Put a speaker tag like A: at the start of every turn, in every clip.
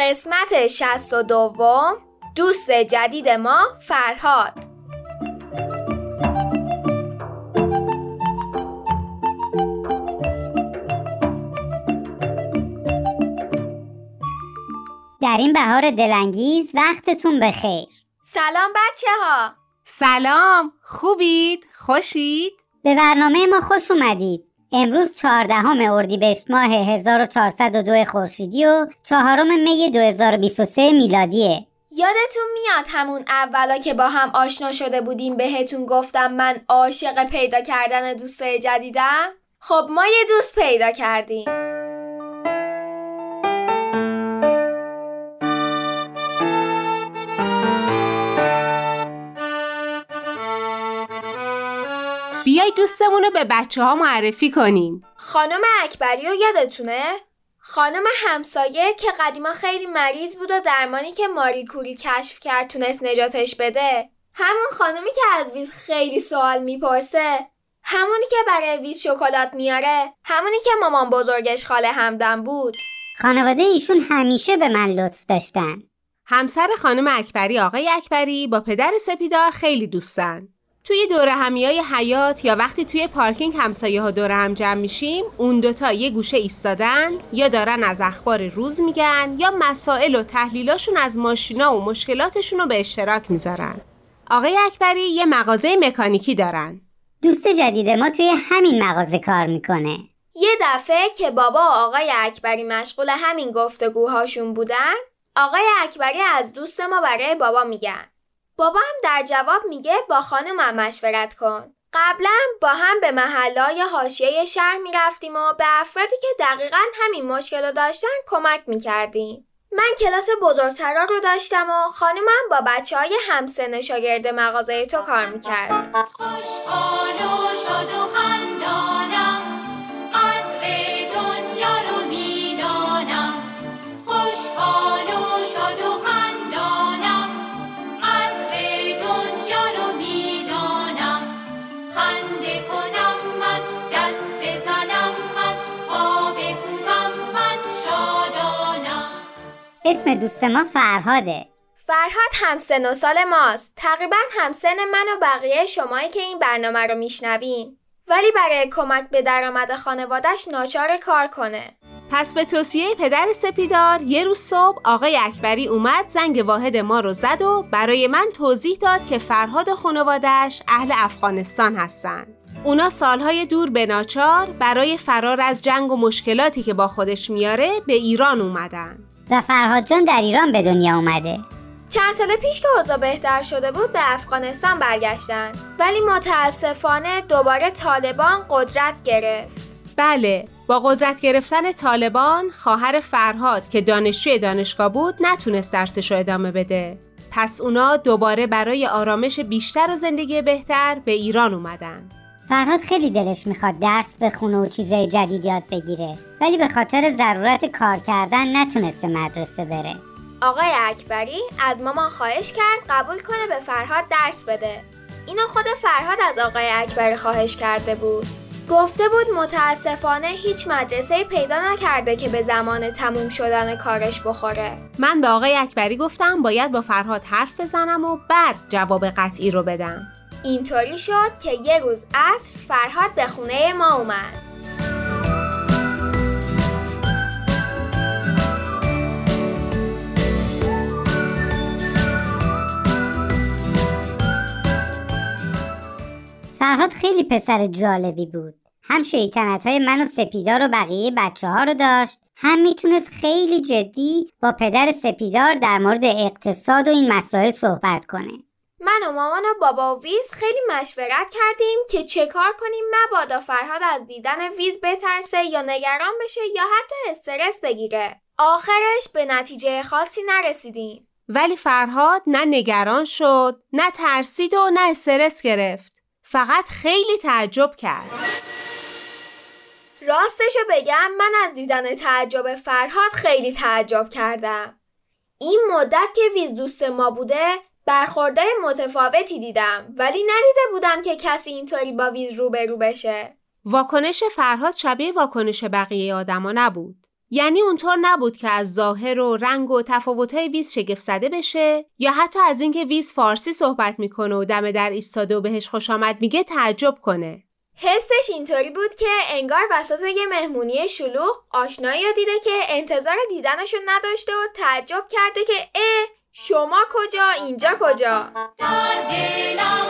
A: قسمت شست و دوم دوست جدید ما فرهاد.
B: در این بهار دلانگیز وقتتون بخیر.
A: سلام بچه ها
C: سلام خوبید؟ خوشید؟
B: به برنامه ما خوش اومدید. امروز چهاردهم اردیبهشت ماه 1402 خورشیدی و چهارم می 2023 میلادیه
A: یادتون میاد همون اولا که با هم آشنا شده بودیم بهتون گفتم من عاشق پیدا کردن دوست جدیدم؟ خب ما یه دوست پیدا کردیم
C: بیای دوستمون رو به بچه ها معرفی کنیم.
A: خانم اکبری رو یادتونه؟ خانم همسایه که قدیما خیلی مریض بود و درمانی که ماری کوری کشف کرد تونست نجاتش بده. همون خانمی که از ویز خیلی سوال می‌پرسه. همونی که برای ویز شکلات میاره. همونی که مامان بزرگش خاله همدم بود.
B: خانواده ایشون همیشه به من لطف داشتن.
C: همسر خانم اکبری آقای اکبری با پدر سپیدار خیلی دوستن. توی دور همیای حیات یا وقتی توی پارکینگ همسایه ها دور هم جمع میشیم اون دوتا یه گوشه ایستادن یا دارن از اخبار روز میگن یا مسائل و تحلیلاشون از ماشینا و مشکلاتشون رو به اشتراک می‌ذارن. آقای اکبری یه مغازه مکانیکی دارن.
B: دوست جدید ما توی همین مغازه کار می‌کنه.
A: یه دفعه که بابا و آقای اکبری مشغول همین گفتگوهاشون بودن آقای اکبری از دوست ما برای بابا میگن. بابا هم در جواب میگه با خانومم مشورت کن. قبلا با هم به محلای حاشیه شهر می‌رفتیم و به افرادی که دقیقا همین مشکل رو داشتن کمک می‌کردیم. من کلاس بزرگترا رو داشتم و خانومم با بچه های همسن شاگرد مغازه تو کار می‌کرد. خوشحال و خندانم
B: اسم دوست ما فرهاده.
A: فرهاد هم سن و سال ماست. تقریبا همسن من و بقیه شمایی که این برنامه رو میشنوین. ولی برای کمک به درآمد خانوادش ناچار کار کنه.
C: پس به توصیه پدر سپیدار یه روز صبح آقای اکبری اومد زنگ واحد ما رو زد و برای من توضیح داد که فرهاد و خانوادش اهل افغانستان هستن. اونا سالهای دور به ناچار برای فرار از جنگ و مشکلاتی که با خودش میاره به ایران اومدن.
B: و فرهاد جان در ایران به دنیا اومده.
A: چند سال پیش که اوضاع بهتر شده بود به افغانستان برگشتن. ولی متاسفانه دوباره طالبان قدرت گرفت.
C: بله با قدرت گرفتن طالبان خواهر فرهاد که دانشجوی دانشگاه بود نتونست درسش رو ادامه بده. پس اونا دوباره برای آرامش بیشتر و زندگی بهتر به ایران اومدن.
B: فرهاد خیلی دلش می‌خواد درس بخونه و چیزای جدید یاد بگیره. ولی به خاطر ضرورت کار کردن نتونسته مدرسه بره.
A: آقای اکبری از مامان خواهش کرد قبول کنه به فرهاد درس بده. اینو خود فرهاد از آقای اکبری خواهش کرده بود. گفته بود متاسفانه هیچ مدرسه پیدا نکرده که به زمان تموم شدن کارش بخوره.
C: من به آقای اکبری گفتم باید با فرهاد حرف بزنم و بعد جواب قطعی رو بدم.
A: اینطوری شد که یه روز عصر فرهاد به خونه ما اومد.
B: فرهاد خیلی پسر جالبی بود. هم شیطنت های من و سپیدار و بقیه بچه ها رو داشت هم می‌تونست خیلی جدی با پدر سپیدار در مورد اقتصاد و این مسائل صحبت کنه.
A: من و مامان و بابا و ویز خیلی مشورت کردیم که چه کار کنیم مبادا فرهاد از دیدن ویز بترسه یا نگران بشه یا حتی استرس بگیره. آخرش به نتیجه خاصی نرسیدیم.
C: ولی فرهاد نه نگران شد نه ترسید و نه استرس گرفت. فقط خیلی تعجب کرد.
A: راستشو بگم من از دیدن تعجب فرهاد خیلی تعجب کردم. این مدت که ویز دوست ما بوده برخورده متفاوتی دیدم ولی ندیده بودم که کسی اینطوری با ویز روبرو بشه.
C: واکنش فرهاد شبیه واکنش بقیه آدما نبود. یعنی اونطور نبود که از ظاهر و رنگ و تفاوتهای ویز شگفت زده بشه یا حتی از اینکه ویز فارسی صحبت می‌کنه و دم در ایستاده و بهش خوش آمد میگه تعجب کنه.
A: حسش اینطوری بود که انگار وسط یه مهمونی شلوغ آشنایی رو دیده که انتظار دیدنشو نداشته و تعجب کرده که اه شما کجا؟ اینجا کجا؟
D: در دلم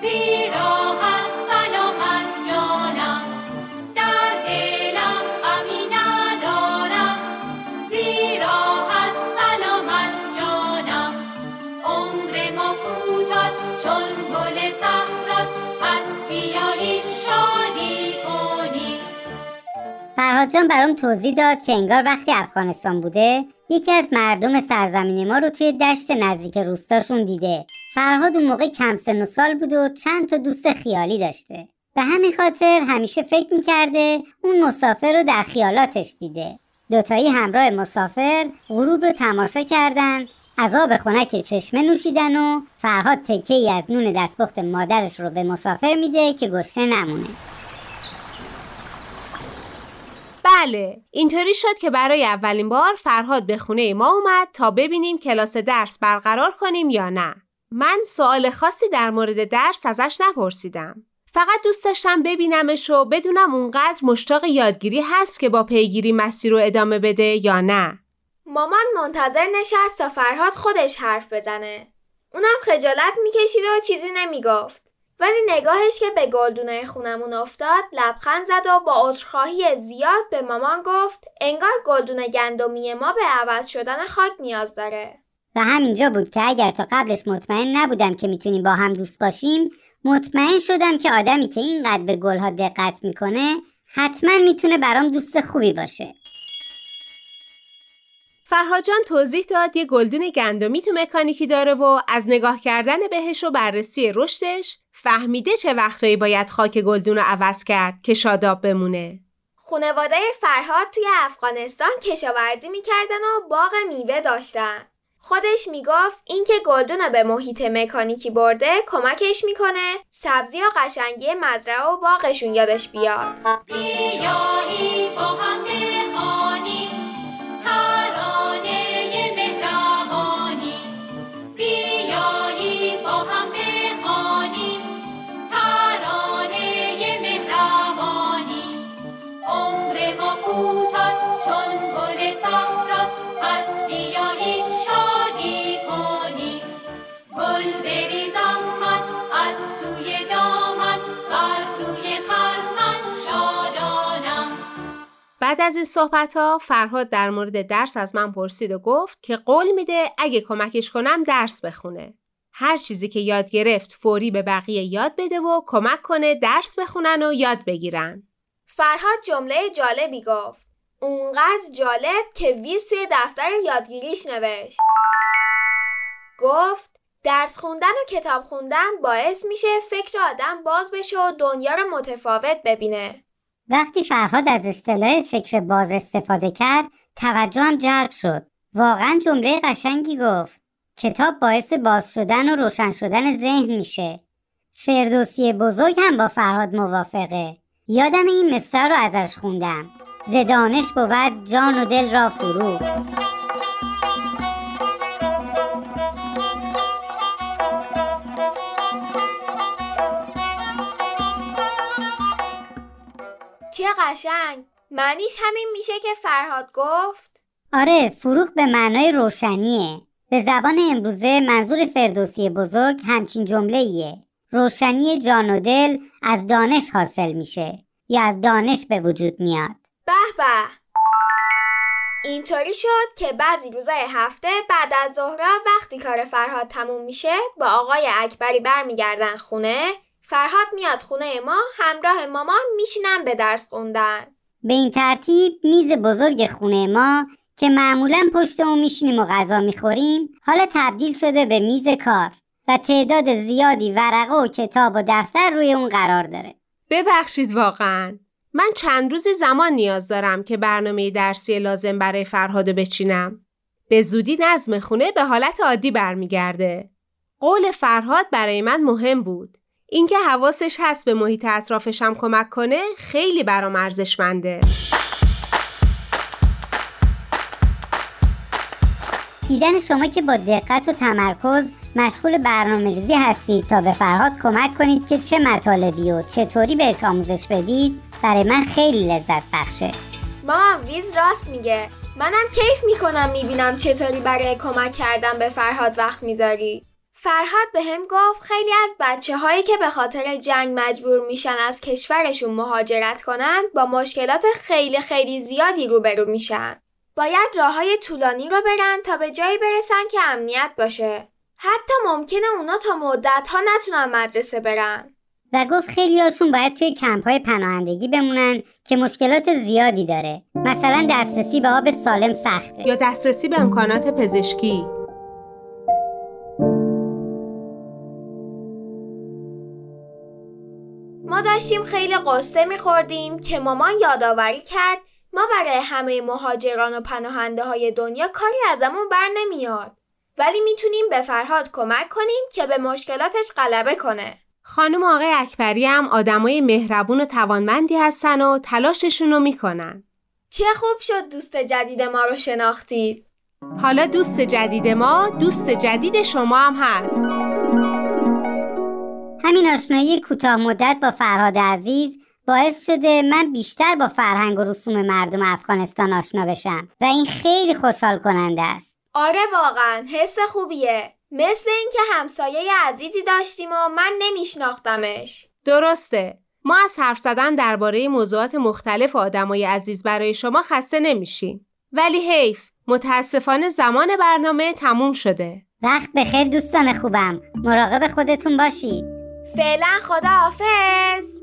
D: زیرا
B: فرهاد جان برام توضیح داد که انگار وقتی افغانستان بوده یکی از مردم سرزمین ما رو توی دشت نزدیک روستاشون دیده. فرهاد اون موقع کم سن و سال بود و چند تا دوست خیالی داشته. به همین خاطر همیشه فکر می‌کرده اون مسافر رو در خیالاتش دیده. دوتایی همراه مسافر غروب رو تماشا کردن از آب خنک چشمه نوشیدن و فرهاد تکه ای از نون دستپخت مادرش رو به مسافر میده که گشنه نمونه.
C: بله اینطوری شد که برای اولین بار فرهاد به خونه ما اومد تا ببینیم کلاس درس برقرار کنیم یا نه. من سوال خاصی در مورد درس ازش نپرسیدم. فقط دوست داشتم ببینمش و بدونم اونقدر مشتاق یادگیری هست که با پیگیری مسیر رو ادامه بده یا نه.
A: مامان منتظر نشست تا فرهاد خودش حرف بزنه. اونم خجالت می‌کشید و چیزی نمی‌گفت. ولی نگاهش که به گلدونه خونمون افتاد لبخند زد و با عذرخواهی زیاد به مامان گفت انگار گلدونه گندمی ما به عوض شدن خاک نیاز داره.
B: و همینجا بود که اگر تا قبلش مطمئن نبودم که می‌تونیم با هم دوست باشیم مطمئن شدم که آدمی که اینقدر به گلها دقت می‌کنه حتما می‌تونه برام دوست خوبی باشه.
C: فرهاد جان توضیح داد یه گلدون گندمی تو مکانیکی داره و از نگاه کردن بهش و بررسی رشدش فهمیده چه وقتایی باید خاک گلدون رو عوض کرد که شاداب بمونه.
A: خونواده فرهاد توی افغانستان کشاورزی می‌کردن و باغ میوه داشتن. خودش می‌گفت اینکه گلدون به محیط مکانیکی برده کمکش می‌کنه سبزی و قشنگی مزرعه و باغشون یادش بیاد.
D: بیایید با هم
C: بعد از این صحبت ها فرهاد در مورد درس از من پرسید و گفت که قول میده اگه کمکش کنم درس بخونه. هر چیزی که یاد گرفت فوری به بقیه یاد بده و کمک کنه درس بخونن و یاد بگیرن.
A: فرهاد جمله جالبی گفت. اونقدر جالب که ویز توی دفتر یادگیریش نوشت. گفت درس خوندن و کتاب خوندن باعث میشه فکر آدم باز بشه و دنیا رو متفاوت ببینه.
B: وقتی فرهاد از اصطلاح فکر باز استفاده کرد توجهم جلب شد. واقعا جمله قشنگی گفت. کتاب باعث باز شدن و روشن شدن ذهن میشه. فردوسی بزرگ هم با فرهاد موافقه. یادم این مصرع رو ازش خوندم. زدانش بود جان و دل را فرو
A: قشنگ. معنیش همین میشه که فرهاد گفت.
B: آره فروغ به معنای روشنیه. به زبان امروزه منظور فردوسی بزرگ همچین جمله ایه روشنی جان و دل از دانش حاصل میشه یا از دانش به وجود میاد.
A: به به. اینطوری شد که بعضی روزای هفته بعد از ظهرا وقتی کار فرهاد تموم میشه با آقای اکبری برمیگردن خونه. فرهاد میاد خونه ما همراه مامان میشینن به درس خوندن.
B: به این ترتیب میز بزرگ خونه ما که معمولا پشت اون میشینیم و غذا می‌خوریم حالا تبدیل شده به میز کار و تعداد زیادی ورقه و کتاب و دفتر روی اون قرار داره.
C: ببخشید واقعا. من چند روزی زمان نیاز دارم که برنامه درسی لازم برای فرهادو بچینم. به زودی نظم خونه به حالت عادی برمیگرده. قول فرهاد برای من مهم بود. اینکه حواسش هست به محیط اطرافشم کمک کنه خیلی برام ارزشمنده.
B: دیدن شما که با دقت و تمرکز مشغول برنامه ریزی هستید تا به فرهاد کمک کنید که چه مطالبی و چطوری بهش آموزش بدید برای من خیلی لذت بخشه.
A: مامان ویز راست میگه. منم کیف می‌کنم می‌بینم چطوری برای کمک کردن به فرهاد وقت می‌ذاری. فرهاد به هم گفت خیلی از بچه هایی که به خاطر جنگ مجبور میشن از کشورشون مهاجرت کنن با مشکلات خیلی خیلی زیادی روبرو میشن. باید راه های طولانی رو برن تا به جایی برسن که امنیت باشه. حتی ممکنه اونا تا مدت ها نتونن مدرسه برن.
B: و گفت خیلی هاشون باید توی کمپ های پناهندگی بمونن که مشکلات زیادی داره مثلا دسترسی به آب سالم سخته
C: یا دسترسی به امکانات پزشکی
A: ما داشتیم خیلی قصه میخوردیم که مامان یادآوری کرد ما برای همه مهاجران و پناهنده های دنیا کاری ازمون بر نمیاد. ولی می‌تونیم به فرهاد کمک کنیم که به مشکلاتش غلبه کنه.
C: خانم آقای اکبری هم آدمای مهربون و توانمندی هستن و تلاششون رو می‌کنن.
A: چه خوب شد دوست جدید ما رو شناختید.
C: حالا دوست جدید ما دوست جدید شما هم هست.
B: همین آشنایی کوتاه مدت با فرهاد عزیز باعث شده من بیشتر با فرهنگ و رسوم مردم افغانستان آشنا بشم و این خیلی خوشحال کننده است.
A: آره واقعا حس خوبیه. مثل اینکه همسایه عزیزی داشتیم و من نمیشناختمش.
C: درسته. ما از حرف زدن درباره موضوعات مختلف و آدمای عزیز برای شما خسته نمیشیم. ولی حیف متاسفانه زمان برنامه تموم شده.
B: وقت بخیر دوستان خوبم. مراقب خودتون باشید.
A: فعلا خدا حافظ